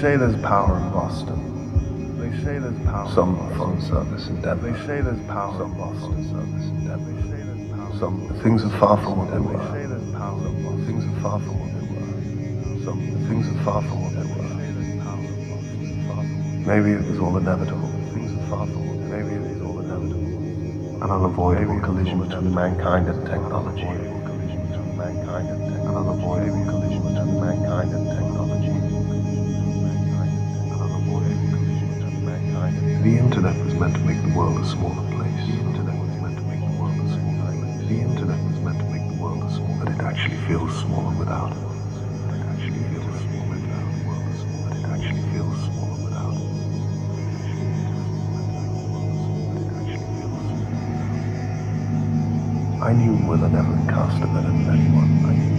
say there's power in Boston. They say there's power. Some phone service in Denver. They say there's power Some in Boston service in Denver. They say there's power. Some things are far from what they were. They say there's power Boston. Things are far from what they were. Some things are far from what they were. Maybe it was all inevitable. Things are far from what maybe it was all inevitable. An unavoidable collision between mankind and technology. An unavoidable collision between mankind and technology. Meant to make the world a smaller, but it actually feels smaller without. I knew Willa never cast a anyone. I knew